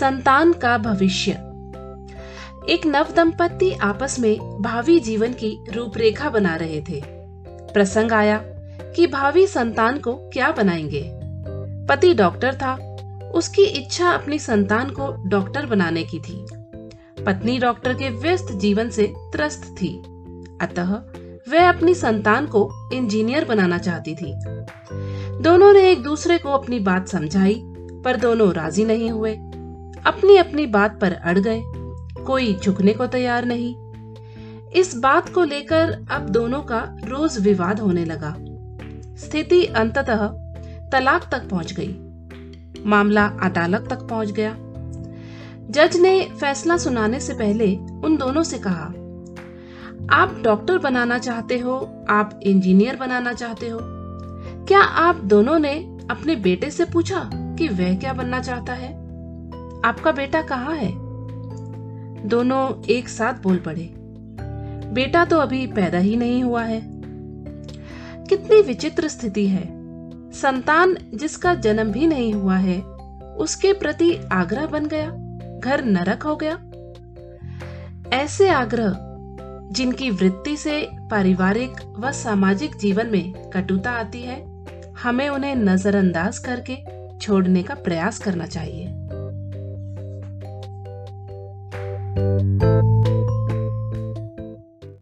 संतान का भविष्य। एक नव दंपति आपस में भावी जीवन की रूपरेखा बना रहे थे। प्रसंग आया कि भावी संतान को क्या बनाएँगे। पति डॉक्टर था, उसकी इच्छा अपनी संतान को डॉक्टर बनाने की थी। पत्नी डॉक्टर के व्यस्त जीवन से त्रस्त थी। अतः वह अपनी संतान को इंजीनियर बनाना चाहती थी। दोनों ने एक दूसरे को अपनी बात समझाई, पर दोनों राज़ी नहीं हुए। अपनी अपनी बात पर अड़ गए। कोई झुकने को तैयार नहीं। इस बात को लेकर अब दोनों का रोज विवाद होने लगा। स्थिति अंततः तलाक तक पहुँच गई। मामला अदालत तक पहुँच गया। जज ने फैसला सुनाने से पहले उन दोनों से कहा, आप डॉक्टर बनाना चाहते हो, आप इंजीनियर बनाना चाहते हो। क्या आप दोनों ने अपने बेटे से पूछा कि वह क्या बनना चाहता है? आपका बेटा कहाँ है? दोनों एक साथ बोल पड़े। बेटा तो अभी पैदा ही नहीं हुआ है। कितनी विचित्र स्थिति है। संतान जिसका जन्म भी नहीं हुआ है, उसके प्रति आग्रह बन गया, घर नरक हो गया। ऐसे आग्रह, जिनकी वृत्ति से पारिवारिक व सामाजिक जीवन में कटुता आती है, हमें उन्हें नजरअंदाज करके छोड़ने का प्रयास करना चाहिए। Thank you.